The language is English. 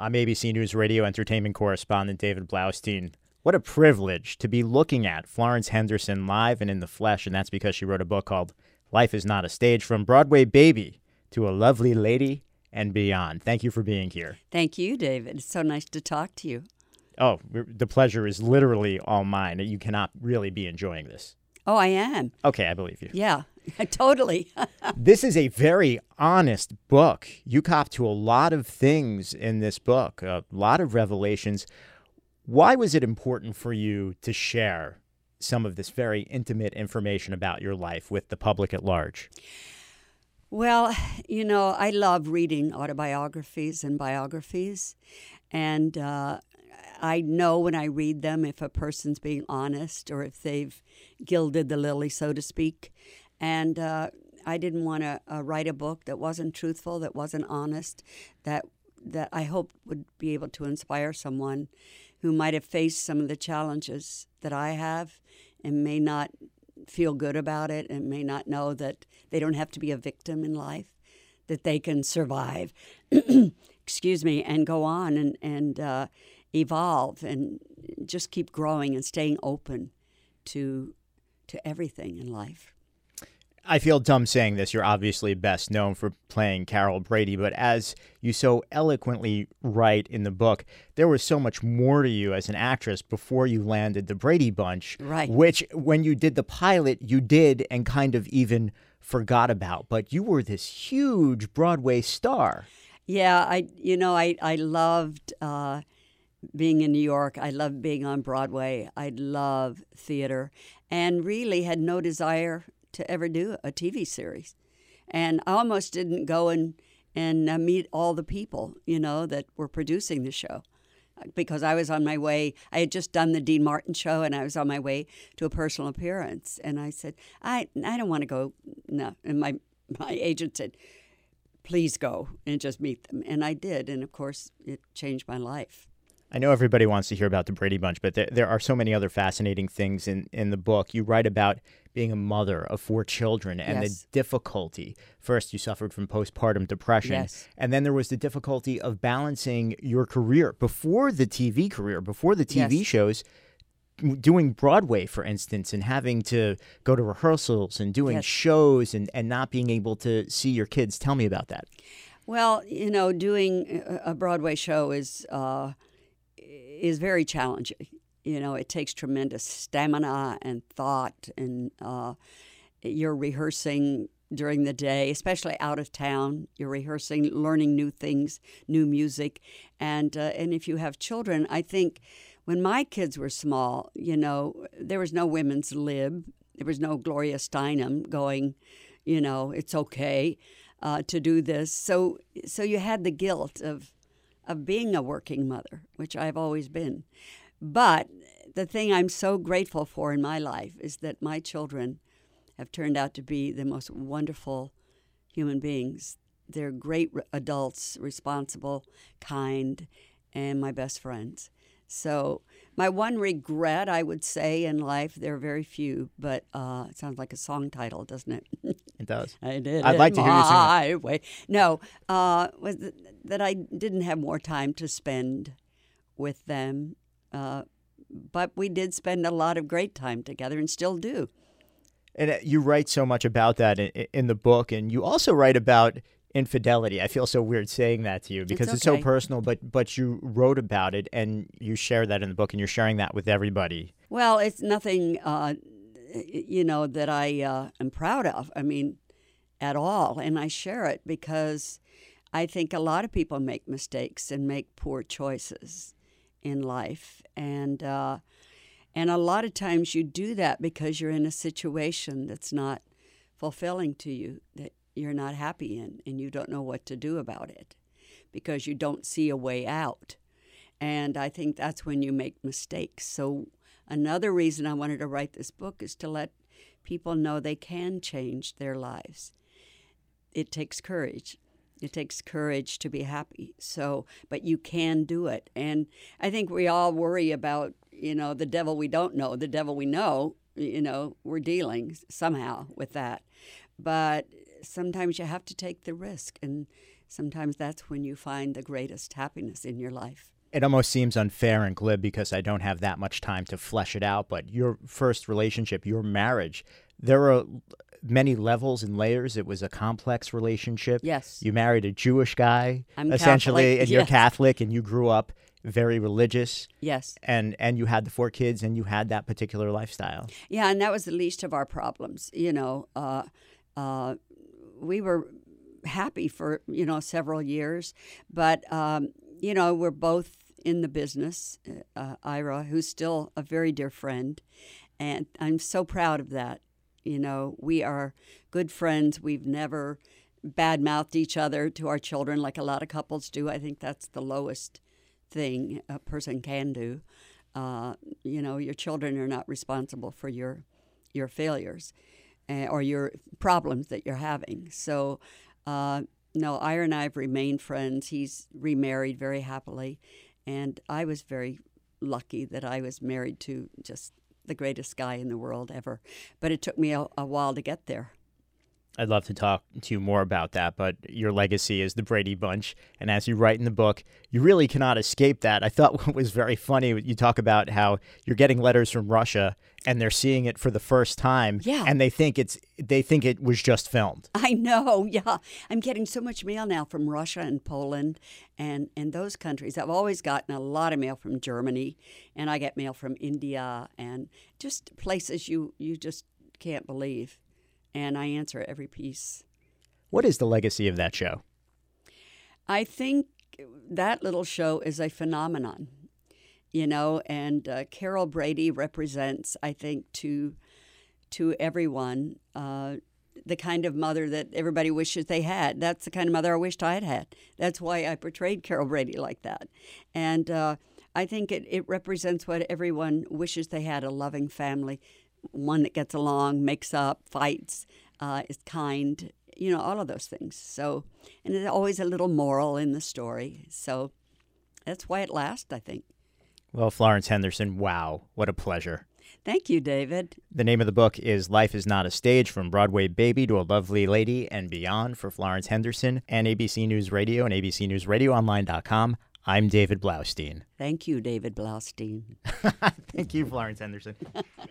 I'm ABC News radio entertainment correspondent David Blaustein. What a privilege to be looking at Florence Henderson live and in the flesh, and that's because she wrote a book called Life is Not a Stage From Broadway Baby to a Lovely Lady and Beyond. Thank you for being here. Thank you, David. It's so nice to talk to you. Oh, the pleasure is literally all mine. You cannot really be enjoying this. Oh, I am. Okay, I believe you. Yeah, totally. this is a very honest book. You cop to a lot of things in this book, a lot of revelations. Why was it important for you to share some of this very intimate information about your life with the public at large? Well, you know, I love reading autobiographies and biographies. And uh, I know when I read them if a person's being honest or if they've gilded the lily, so to speak. And uh, I didn't want to uh, write a book that wasn't truthful, that wasn't honest, that that I hope would be able to inspire someone who might have faced some of the challenges that I have and may not feel good about it and may not know that they don't have to be a victim in life, that they can survive, excuse me, and go on and, and uh, evolve and just keep growing and staying open to to everything in life. I feel dumb saying this. You're obviously best known for playing Carol Brady, but as you so eloquently write in the book, there was so much more to you as an actress before you landed the Brady Bunch. Right. Which, when you did the pilot, you did and kind of even forgot about. But you were this huge Broadway star. Yeah, I you know I I loved uh, being in New York. I loved being on Broadway. I love theater, and really had no desire to ever do a TV series. And I almost didn't go and and uh, meet all the people you know that were producing the show because I was on my way. I had just done the Dean Martin show, and I was on my way to a personal appearance. And I said, "I I don't want to go." No, and my my agent said, "Please go and just meet them." And I did, and of course, it changed my life. I know everybody wants to hear about the Brady Bunch, but there, there are so many other fascinating things in, in the book. You write about being a mother of four children and yes. the difficulty. First, you suffered from postpartum depression, yes. and then there was the difficulty of balancing your career before the TV career, before the TV yes. shows, doing Broadway, for instance, and having to go to rehearsals and doing shows and, and not being able to see your kids. Tell me about that. Well, you know, doing a a Broadway show is uh, is very challenging. You know, it takes tremendous stamina and thought, and uh, you're rehearsing during the day, especially out of town. You're rehearsing, learning new things, new music, and uh, and if you have children, I think when my kids were small, you know, there was no women's lib, there was no Gloria Steinem going, you know, it's okay uh, to do this. So so you had the guilt of of being a working mother, which I've always been. But the thing I'm so grateful for in my life is that my children have turned out to be the most wonderful human beings. They're great adults, responsible, kind, and my best friends. So, my one regret, I would say, in life, there are very few, but uh, it sounds like a song title, doesn't it? It does. I did. I'd like to hear you sing my way. No, uh, was th- that I didn't have more time to spend with them, uh, but we did spend a lot of great time together, and still do. And uh, you write so much about that in, in the book, and you also write about infidelity. I feel so weird saying that to you because it's, so personal, but but you wrote about it and you share that in the book, and you're sharing that with everybody. Well, it's nothing, uh, you know, that I uh, am proud of. I mean, at all, and I share it because I think a lot of people make mistakes and make poor choices in life, and uh, and a lot of times you do that because you're in a situation that's not fulfilling to you, that you're not happy in, and you don't know what to do about it because you don't see a way out. And I think that's when you make mistakes. So, another reason I wanted to write this book is to let people know they can change their lives. It takes courage. It takes courage to be happy. So, but you can do it. And I think we all worry about, you know, the devil we don't know, the devil we know, you know, we're dealing somehow with that. But sometimes you have to take the risk and sometimes that's when you find the greatest happiness in your life. It almost seems unfair and glib because I don't have that much time to flesh it out. But your first relationship, your marriage, there were many levels and layers. It was a complex relationship. Yes. You married a Jewish guy, I'm essentially, Catholic, and you're. Catholic, and you grew up very religious, Yes. and and you had the four kids, and you had that particular lifestyle. Yeah, and that was the least of our problems. You know, uh, uh, we were happy for you know several years, but um, you know we're both in the business. Uh, Ira, who's still a very dear friend, and I'm so proud of that. You know, we are good friends. We've never badmouthed each other to our children like a lot of couples do. I think that's the lowest thing a person can do. Uh, you know, your children are not responsible for your your failures uh, or your problems that you're having. So, uh, no, Ira and I have remained friends. He's remarried very happily, and I was very lucky that I was married to just the greatest guy in the world ever. But it took me a, a while to get there. I'd love to talk to you more about that, but your legacy is the Brady Bunch. And as you write in the book, you really cannot escape that. I thought what was very funny, you talk about how you're getting letters from Russia and they're seeing it for the first time. Yeah. And they think it's they think it was just filmed. I know, yeah. I'm getting so much mail now from Russia and Poland and, and those countries. I've always gotten a lot of mail from Germany, and I get mail from India and just places you, you just can't believe. And I answer every piece. What is the legacy of that show? I think that little show is a phenomenon, you know, and uh, Carol Brady represents, I think, to to everyone uh, the kind of mother that everybody wishes they had. That's the kind of mother I wished I had had. That's why I portrayed Carol Brady like that, and uh, I think it, it represents what everyone wishes they had: a loving family, one that gets along, makes up, fights, uh, is kind, you know, all of those things. So, and there's always a little moral in the story. So that's why it lasts, I think. Well, Florence Henderson, wow, what a pleasure. Thank you, David. The name of the book is Life is Not a Stage From Broadway Baby to a Lovely Lady and Beyond for Florence Henderson and ABC News Radio and ABCNewsRadioOnline.com. I'm David Blaustein. Thank you, David Blaustein. Thank you, Florence Henderson.